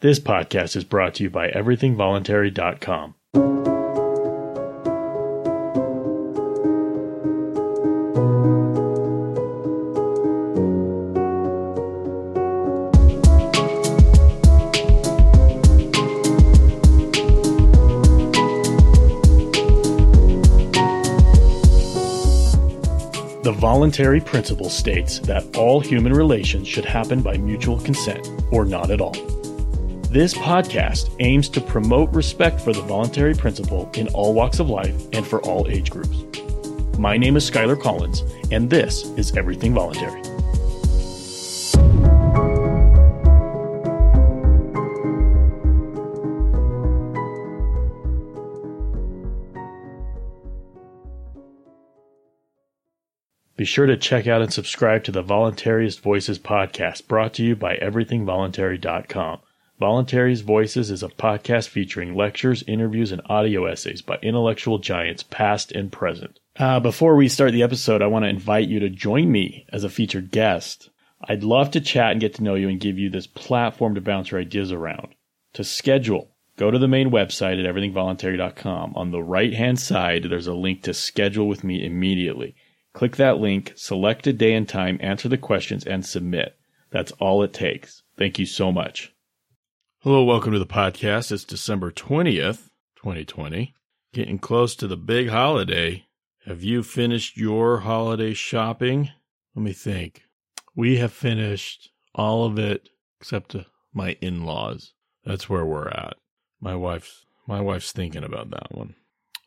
This podcast is brought to you by everythingvoluntary.com. The voluntary principle states that all human relations should happen by mutual consent or not at all. This podcast aims to promote respect for the voluntary principle in all walks of life and for all age groups. My name is Skyler Collins, and this is Everything Voluntary. Be sure to check out and subscribe to the Voluntaryist Voices podcast brought to you by everythingvoluntary.com. Voluntaryist Voices is a podcast featuring lectures, interviews, and audio essays by intellectual giants past and present. Uh, before we start the episode, I want to invite you to join me as a featured guest. I'd love to chat and get to know you and give you this platform to bounce your ideas around. To schedule, go to the main website at everythingvoluntary.com. On the right hand side, there's a link to schedule with me immediately. Click that link, select a day and time, answer the questions, and submit. That's all it takes. Thank you so much. Hello, welcome to the podcast. It's December 20th, 2020. Getting close to the big holiday. Have you finished your holiday shopping? Let me think. We have finished all of it except my in-laws. That's where we're at. My wife's my wife's thinking about that one.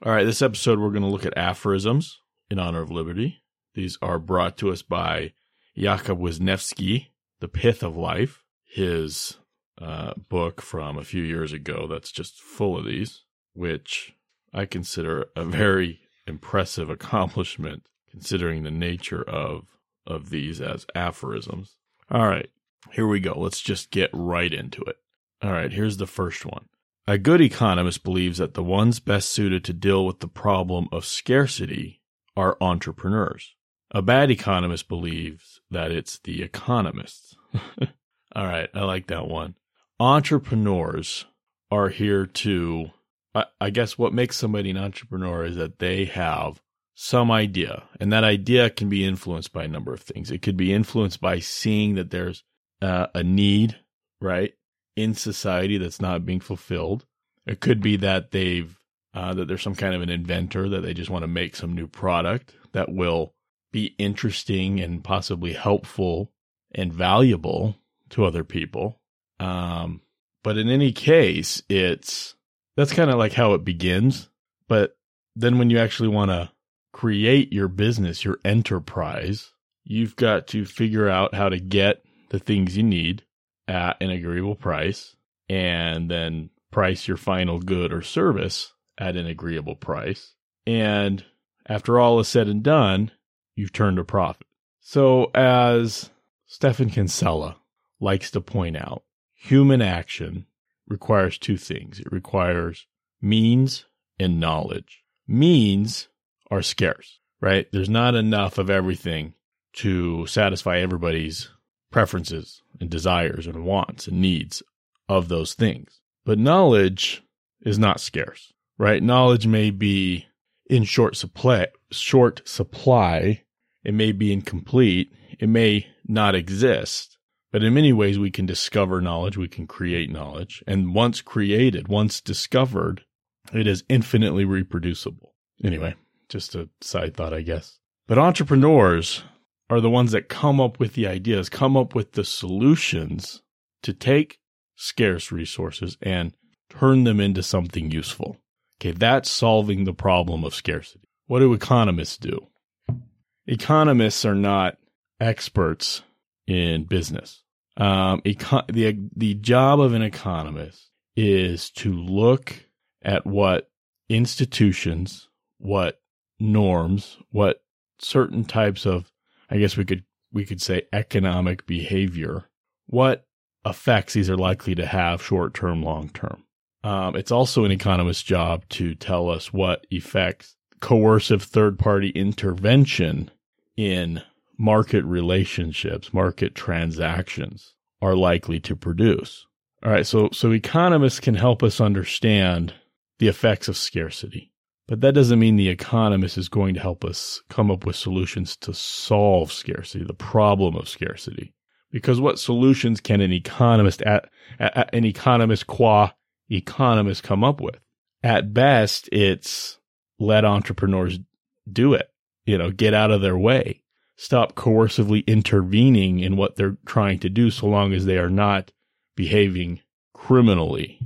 All right, this episode we're going to look at aphorisms in honor of liberty. These are brought to us by Yakov Wisniewski, The Pith of Life, his uh, book from a few years ago that's just full of these, which I consider a very impressive accomplishment considering the nature of of these as aphorisms. All right, here we go. Let's just get right into it. All right, here's the first one. A good economist believes that the ones best suited to deal with the problem of scarcity are entrepreneurs. A bad economist believes that it's the economists. All right, I like that one. Entrepreneurs are here to, I, I, guess, what makes somebody an entrepreneur is that they have some idea, and that idea can be influenced by a number of things. It could be influenced by seeing that there's uh, a need, right, in society that's not being fulfilled. It could be that they've uh, that there's some kind of an inventor that they just want to make some new product that will be interesting and possibly helpful and valuable to other people. Um, but in any case, it's that's kind of like how it begins. But then when you actually want to create your business, your enterprise, you've got to figure out how to get the things you need at an agreeable price and then price your final good or service at an agreeable price. And after all is said and done, you've turned a profit. So, as Stephan Kinsella likes to point out, human action requires two things it requires means and knowledge. Means are scarce, right? There's not enough of everything to satisfy everybody's preferences and desires and wants and needs of those things. But knowledge is not scarce, right? Knowledge may be in short supply, short supply. It may be incomplete. It may not exist. But in many ways, we can discover knowledge. We can create knowledge. And once created, once discovered, it is infinitely reproducible. Anyway, just a side thought, I guess. But entrepreneurs are the ones that come up with the ideas, come up with the solutions to take scarce resources and turn them into something useful. Okay, that's solving the problem of scarcity. What do economists do? Economists are not experts in business. Um, econ- the the job of an economist is to look at what institutions, what norms, what certain types of, I guess we could we could say economic behavior, what effects these are likely to have short term, long term. Um, it's also an economist's job to tell us what effects coercive third party intervention in market relationships, market transactions are likely to produce. All right, so so economists can help us understand the effects of scarcity. But that doesn't mean the economist is going to help us come up with solutions to solve scarcity, the problem of scarcity. Because what solutions can an economist at, at an economist qua economist come up with? At best, it's let entrepreneurs do it. You know, get out of their way. Stop coercively intervening in what they're trying to do so long as they are not behaving criminally,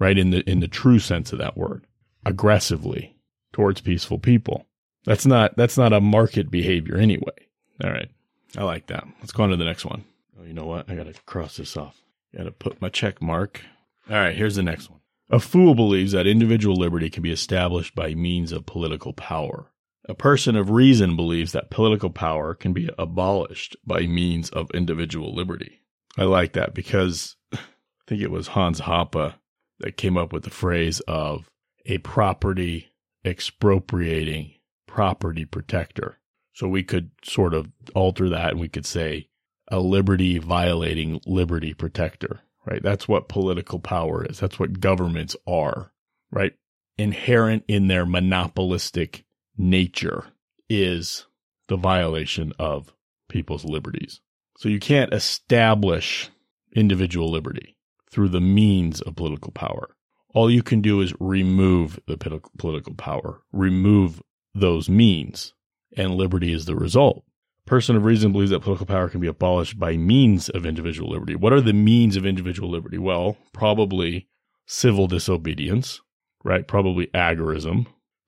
right? In the, in the true sense of that word, aggressively towards peaceful people. That's not, that's not a market behavior anyway. All right. I like that. Let's go on to the next one. Oh, you know what? I got to cross this off. Got to put my check mark. All right. Here's the next one. A fool believes that individual liberty can be established by means of political power. A person of reason believes that political power can be abolished by means of individual liberty. I like that because I think it was Hans Hoppe that came up with the phrase of a property expropriating property protector. So we could sort of alter that and we could say a liberty violating liberty protector, right? That's what political power is. That's what governments are, right? Inherent in their monopolistic nature is the violation of people's liberties. So you can't establish individual liberty through the means of political power. All you can do is remove the political power, remove those means, and liberty is the result. Person of reason believes that political power can be abolished by means of individual liberty. What are the means of individual liberty? Well, probably civil disobedience, right? Probably agorism,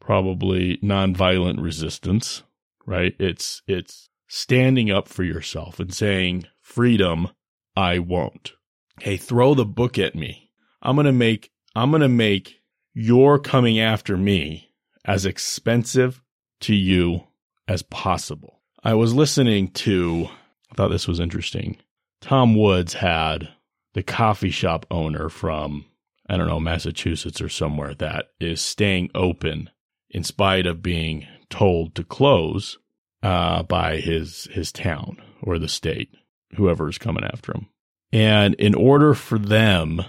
probably nonviolent resistance, right? It's it's standing up for yourself and saying, freedom, I won't. Hey, throw the book at me. I'm going to make, I'm going to make your coming after me as expensive to you as possible. I was listening to, I thought this was interesting. Tom Woods had the coffee shop owner from, I don't know, Massachusetts or somewhere that is staying open in spite of being told to close uh, by his his town or the state, whoever is coming after him. And in order for them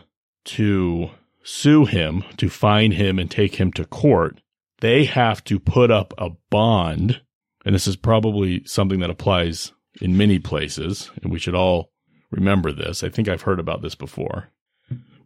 to sue him, to fine him and take him to court, they have to put up a bond. And this is probably something that applies in many places, and we should all remember this. I think I've heard about this before.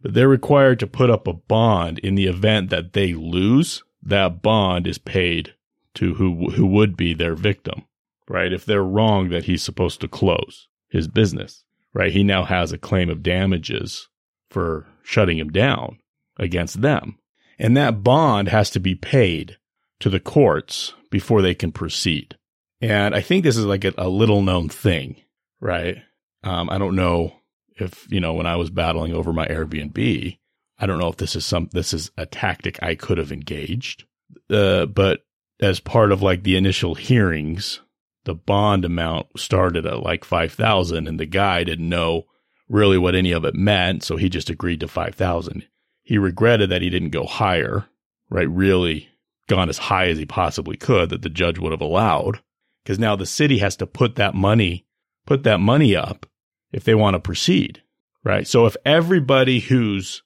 But they're required to put up a bond in the event that they lose. That bond is paid to who who would be their victim, right? If they're wrong that he's supposed to close his business, right? He now has a claim of damages for shutting him down against them. And that bond has to be paid to the courts before they can proceed. And I think this is like a, a little known thing, right? Um, I don't know if, you know, when I was battling over my Airbnb, I don't know if this is some, this is a tactic I could have engaged. Uh, but as part of like the initial hearings, the bond amount started at like 5,000 and the guy didn't know really what any of it meant. So he just agreed to 5,000. He regretted that he didn't go higher, right? Really gone as high as he possibly could that the judge would have allowed. Cause now the city has to put that money, put that money up if they want to proceed, right? So if everybody who's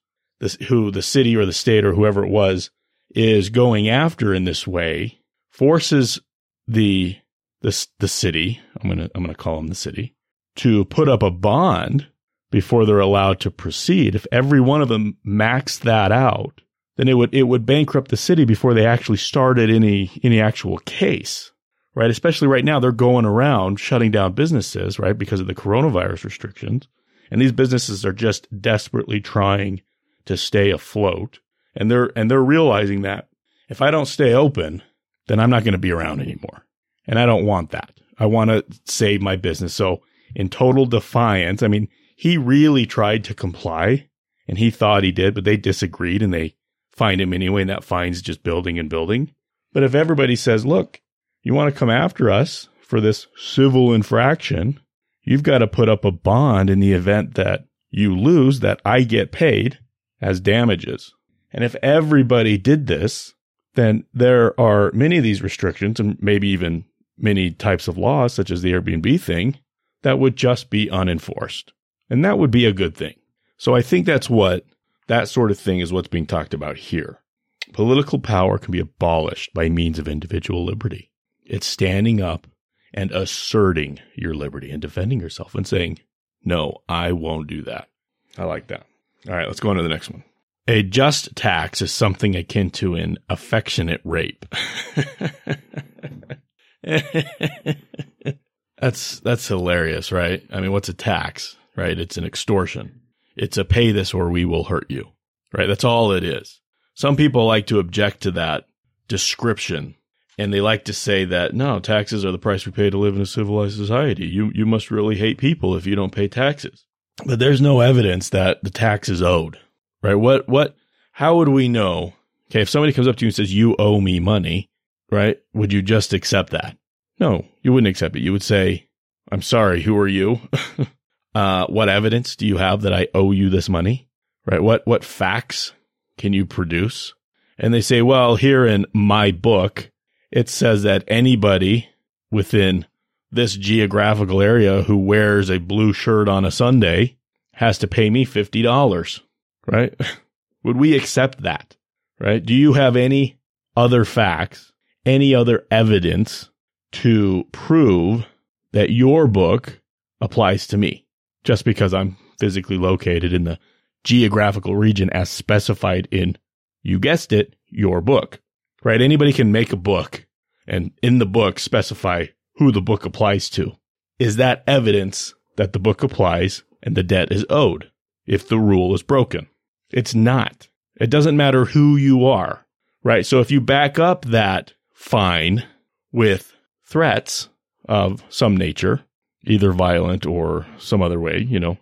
who the city or the state or whoever it was is going after in this way forces the the the city. I'm gonna I'm gonna call them the city to put up a bond before they're allowed to proceed. If every one of them maxed that out, then it would it would bankrupt the city before they actually started any any actual case. Right? Especially right now, they're going around shutting down businesses, right, because of the coronavirus restrictions. And these businesses are just desperately trying to stay afloat. And they're and they're realizing that if I don't stay open, then I'm not going to be around anymore. And I don't want that. I want to save my business. So in total defiance, I mean, he really tried to comply and he thought he did, but they disagreed and they fined him anyway. And that fine's just building and building. But if everybody says, look, you want to come after us for this civil infraction, you've got to put up a bond in the event that you lose that I get paid as damages. And if everybody did this, then there are many of these restrictions and maybe even many types of laws, such as the Airbnb thing, that would just be unenforced. And that would be a good thing. So I think that's what that sort of thing is what's being talked about here. Political power can be abolished by means of individual liberty. It's standing up and asserting your liberty and defending yourself and saying, no, I won't do that. I like that. All right, let's go on to the next one. A just tax is something akin to an affectionate rape. that's that's hilarious, right? I mean, what's a tax, right? It's an extortion. It's a pay this or we will hurt you, right? That's all it is. Some people like to object to that description and they like to say that no, taxes are the price we pay to live in a civilized society. You you must really hate people if you don't pay taxes. But there's no evidence that the tax is owed. Right? What what how would we know? Okay, if somebody comes up to you and says you owe me money, right? Would you just accept that? No, you wouldn't accept it. You would say, "I'm sorry, who are you? uh, what evidence do you have that I owe you this money?" Right? What what facts can you produce? And they say, "Well, here in my book, it says that anybody within this geographical area who wears a blue shirt on a Sunday has to pay me $50, right? Would we accept that? Right? Do you have any other facts, any other evidence to prove that your book applies to me just because I'm physically located in the geographical region as specified in, you guessed it, your book? right? Anybody can make a book and in the book specify who the book applies to. Is that evidence that the book applies and the debt is owed if the rule is broken? It's not. It doesn't matter who you are, right? So if you back up that fine with threats of some nature, either violent or some other way, you know,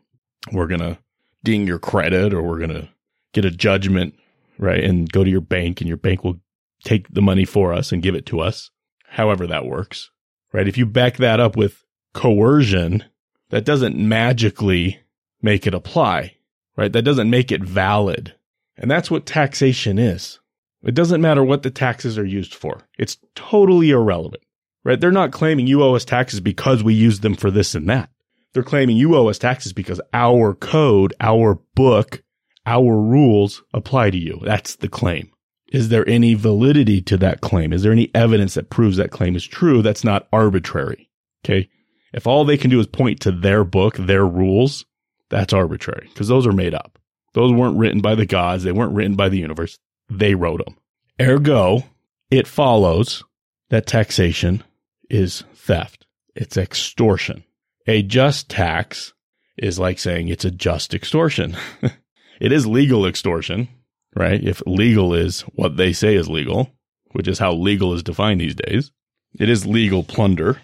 we're going to ding your credit or we're going to get a judgment, right? And go to your bank and your bank will take the money for us and give it to us, however that works, right? If you back that up with coercion, that doesn't magically make it apply, right? That doesn't make it valid. And that's what taxation is. It doesn't matter what the taxes are used for. It's totally irrelevant, right? They're not claiming you owe us taxes because we use them for this and that. They're claiming you owe us taxes because our code, our book, our rules apply to you. That's the claim is there any validity to that claim? Is there any evidence that proves that claim is true that's not arbitrary? Okay. If all they can do is point to their book, their rules, that's arbitrary because those are made up. Those weren't written by the gods. They weren't written by the universe. They wrote them. Ergo, it follows that taxation is theft. It's extortion. A just tax is like saying it's a just extortion. it is legal extortion right? If legal is what they say is legal, which is how legal is defined these days, it is legal plunder.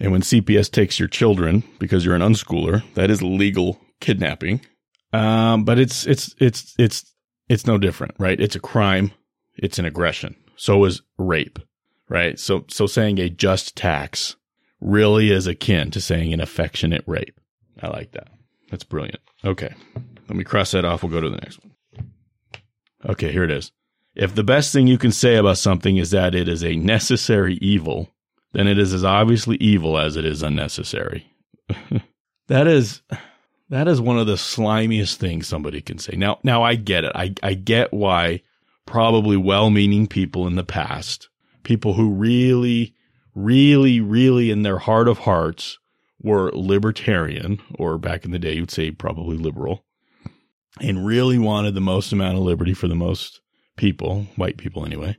And when CPS takes your children because you're an unschooler, that is legal kidnapping. Um, but it's it's it's it's it's no different, right? It's a crime. It's an aggression. So is rape, right? So so saying a just tax really is akin to saying an affectionate rape. I like that. That's brilliant. Okay. Let me cross that off. We'll go to the next one. Okay, here it is. If the best thing you can say about something is that it is a necessary evil, then it is as obviously evil as it is unnecessary. that is that is one of the slimiest things somebody can say. Now now I get it. I, I get why probably well meaning people in the past, people who really, really, really in their heart of hearts were libertarian, or back in the day you'd say probably liberal, and really wanted the most amount of liberty for the most people, white people anyway.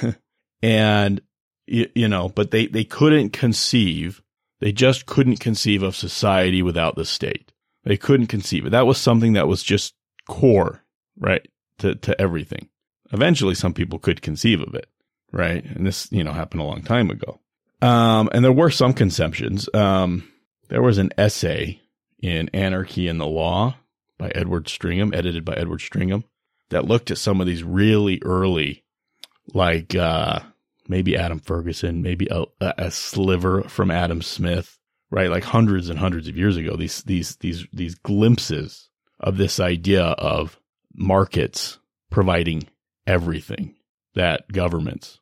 and, you, you know, but they, they couldn't conceive, they just couldn't conceive of society without the state. They couldn't conceive it. That was something that was just core, right? To, to everything. Eventually some people could conceive of it, right? And this, you know, happened a long time ago. Um, and there were some conceptions. Um, there was an essay in Anarchy and the Law by Edward Stringham, edited by Edward Stringham, that looked at some of these really early, like uh, maybe Adam Ferguson, maybe a, a sliver from Adam Smith, right? Like hundreds and hundreds of years ago. These these these these glimpses of this idea of markets providing everything that governments,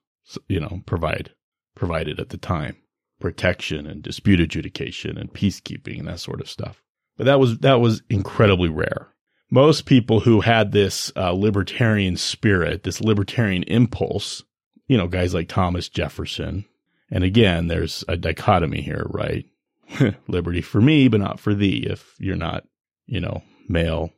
you know, provide provided at the time, protection and dispute adjudication and peacekeeping and that sort of stuff but that was that was incredibly rare. Most people who had this uh, libertarian spirit, this libertarian impulse, you know, guys like Thomas Jefferson, and again, there's a dichotomy here, right? Liberty for me, but not for thee. If you're not, you know, male,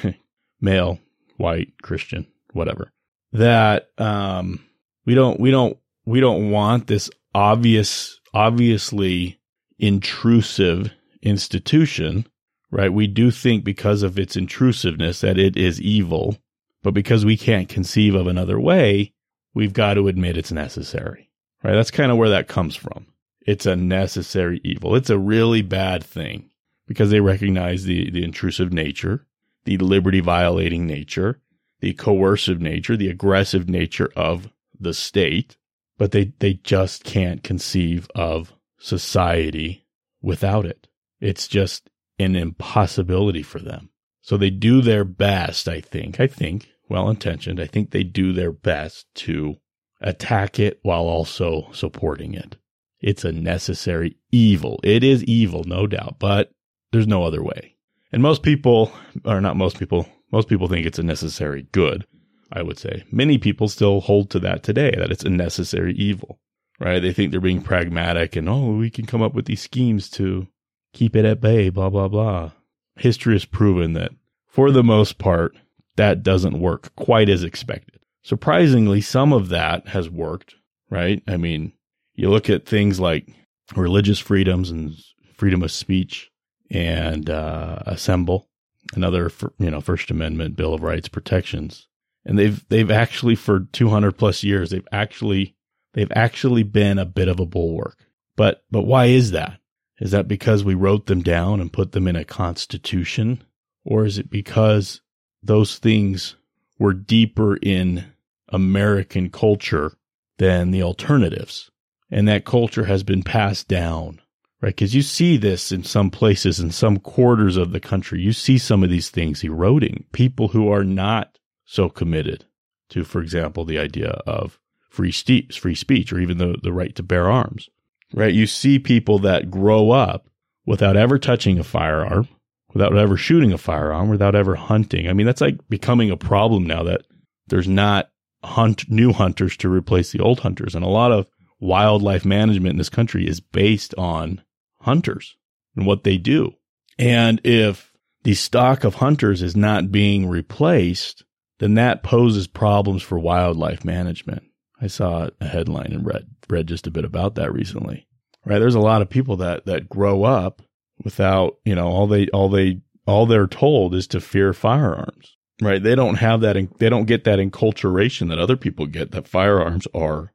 male, white, Christian, whatever. That um, we don't, we don't, we don't want this obvious, obviously intrusive institution, right? We do think because of its intrusiveness that it is evil, but because we can't conceive of another way, we've got to admit it's necessary, right? That's kind of where that comes from. It's a necessary evil. It's a really bad thing because they recognize the, the intrusive nature, the liberty violating nature, the coercive nature, the aggressive nature of the state, but they, they just can't conceive of society without it. It's just an impossibility for them. So they do their best, I think, I think, well intentioned. I think they do their best to attack it while also supporting it. It's a necessary evil. It is evil, no doubt, but there's no other way. And most people, or not most people, most people think it's a necessary good, I would say. Many people still hold to that today, that it's a necessary evil, right? They think they're being pragmatic and, oh, we can come up with these schemes to keep it at bay, blah, blah, blah. History has proven that for the most part, that doesn't work quite as expected. Surprisingly, some of that has worked, right? I mean, you look at things like religious freedoms and freedom of speech and uh, assemble, another you know First Amendment Bill of Rights protections, and they've they've actually for 200 plus years they've actually they've actually been a bit of a bulwark. But but why is that? Is that because we wrote them down and put them in a constitution, or is it because those things were deeper in American culture than the alternatives. And that culture has been passed down, right? Because you see this in some places, in some quarters of the country. You see some of these things eroding. People who are not so committed to, for example, the idea of free, ste- free speech or even the, the right to bear arms, right? You see people that grow up without ever touching a firearm, without ever shooting a firearm, without ever hunting. I mean, that's like becoming a problem now that there's not hunt new hunters to replace the old hunters. And a lot of wildlife management in this country is based on hunters and what they do. And if the stock of hunters is not being replaced, then that poses problems for wildlife management. I saw a headline and read read just a bit about that recently. Right? There's a lot of people that that grow up without, you know, all they, all they, all they're told is to fear firearms, right? They don't have that, they don't get that enculturation that other people get that firearms are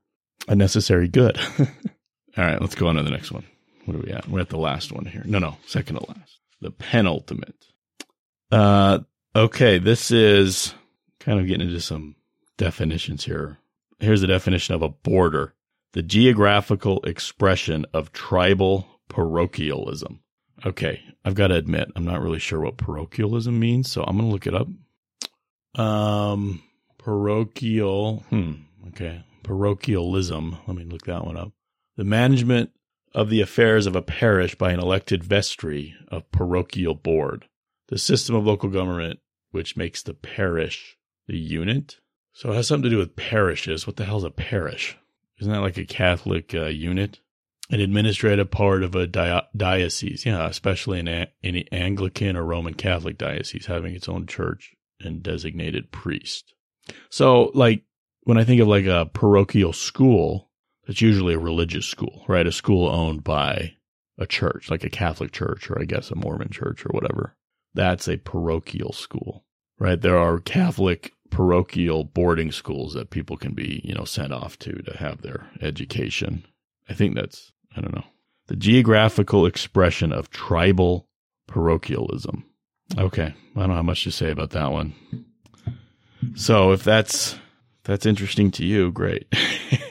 a necessary good. all right, let's go on to the next one. What are we at? We're at the last one here. No, no, second to last. The penultimate. Uh, okay, this is kind of getting into some definitions here. Here's the definition of a border the geographical expression of tribal parochialism. Okay, I've got to admit, I'm not really sure what parochialism means, so I'm going to look it up. Um, parochial, hmm, okay, parochialism. Let me look that one up. The management of the affairs of a parish by an elected vestry of parochial board. The system of local government which makes the parish the unit. So it has something to do with parishes. What the hell is a parish? Isn't that like a Catholic uh, unit? an administrative part of a diocese, yeah, especially in any Anglican or Roman Catholic diocese having its own church and designated priest. So, like, when I think of like a parochial school, it's usually a religious school, right? A school owned by a church, like a Catholic church or I guess a Mormon church or whatever. That's a parochial school, right? There are Catholic parochial boarding schools that people can be, you know, sent off to to have their education. I think that's I don't know. The geographical expression of tribal parochialism. Okay, I don't have much to say about that one. So if that's that's interesting to you, great.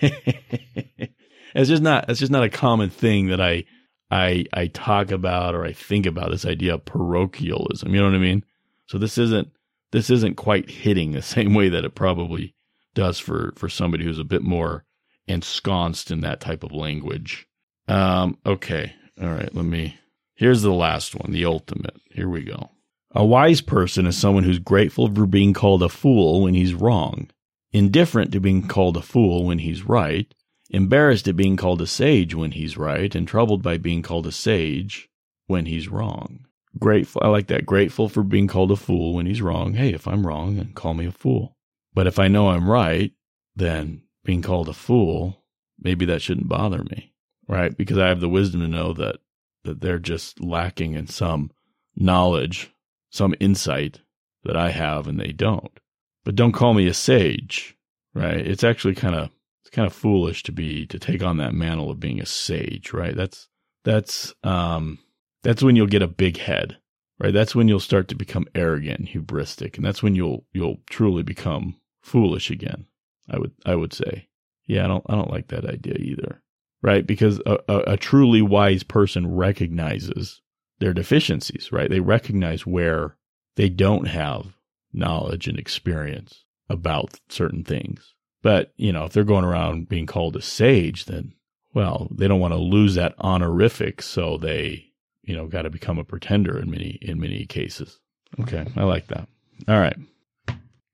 it's just not it's just not a common thing that I I I talk about or I think about this idea of parochialism. You know what I mean? So this isn't this isn't quite hitting the same way that it probably does for for somebody who's a bit more ensconced in that type of language. Um, okay. All right. Let me Here's the last one, the ultimate. Here we go. A wise person is someone who's grateful for being called a fool when he's wrong, indifferent to being called a fool when he's right, embarrassed at being called a sage when he's right, and troubled by being called a sage when he's wrong. Grateful, I like that. Grateful for being called a fool when he's wrong. Hey, if I'm wrong, then call me a fool. But if I know I'm right, then being called a fool, maybe that shouldn't bother me, right? Because I have the wisdom to know that, that they're just lacking in some knowledge, some insight that I have and they don't. But don't call me a sage, right? It's actually kind of, it's kind of foolish to be, to take on that mantle of being a sage, right? That's, that's, um, that's when you'll get a big head, right? That's when you'll start to become arrogant and hubristic. And that's when you'll, you'll truly become foolish again. I would, I would say, yeah, I don't, I don't like that idea either, right? Because a, a, a truly wise person recognizes their deficiencies, right? They recognize where they don't have knowledge and experience about certain things. But, you know, if they're going around being called a sage, then, well, they don't want to lose that honorific. So they, you know, got to become a pretender in many, in many cases. Okay. I like that. All right.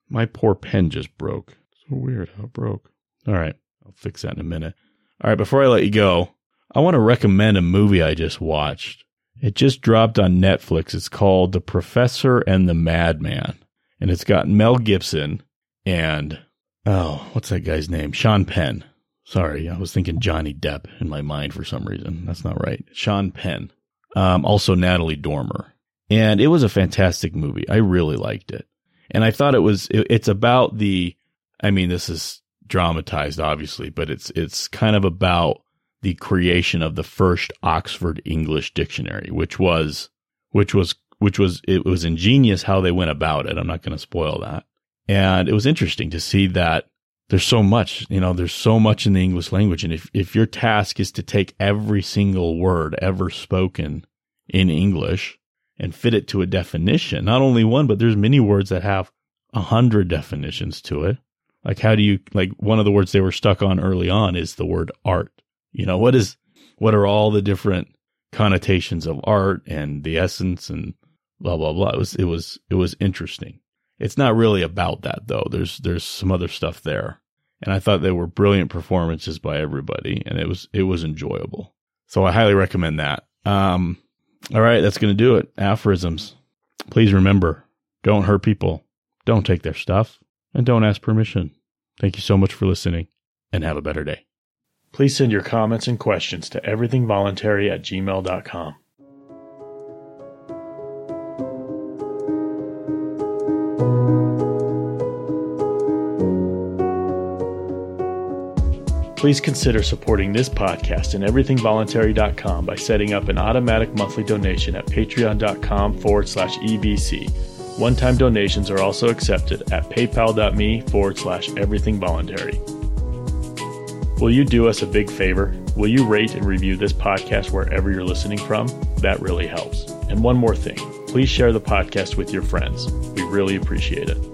My poor pen just broke. So weird how it broke. All right. I'll fix that in a minute. All right. Before I let you go, I want to recommend a movie I just watched. It just dropped on Netflix. It's called The Professor and the Madman. And it's got Mel Gibson and, oh, what's that guy's name? Sean Penn. Sorry, I was thinking Johnny Depp in my mind for some reason. That's not right. Sean Penn. Um, also Natalie Dormer. And it was a fantastic movie. I really liked it. And I thought it was, it, it's about the, I mean, this is dramatized, obviously, but it's, it's kind of about the creation of the first Oxford English dictionary, which was, which was, which was, it was ingenious how they went about it. I'm not going to spoil that. And it was interesting to see that there's so much, you know, there's so much in the English language. And if, if your task is to take every single word ever spoken in English and fit it to a definition, not only one, but there's many words that have a hundred definitions to it. Like, how do you, like, one of the words they were stuck on early on is the word art. You know, what is, what are all the different connotations of art and the essence and blah, blah, blah. It was, it was, it was interesting. It's not really about that though. There's, there's some other stuff there. And I thought they were brilliant performances by everybody and it was, it was enjoyable. So I highly recommend that. Um, all right. That's going to do it. Aphorisms. Please remember, don't hurt people. Don't take their stuff and don't ask permission. Thank you so much for listening and have a better day. Please send your comments and questions to everythingvoluntary at gmail.com. Please consider supporting this podcast and everythingvoluntary.com by setting up an automatic monthly donation at patreon.com forward slash EVC. One time donations are also accepted at paypal.me forward slash everythingvoluntary. Will you do us a big favor? Will you rate and review this podcast wherever you're listening from? That really helps. And one more thing please share the podcast with your friends. We really appreciate it.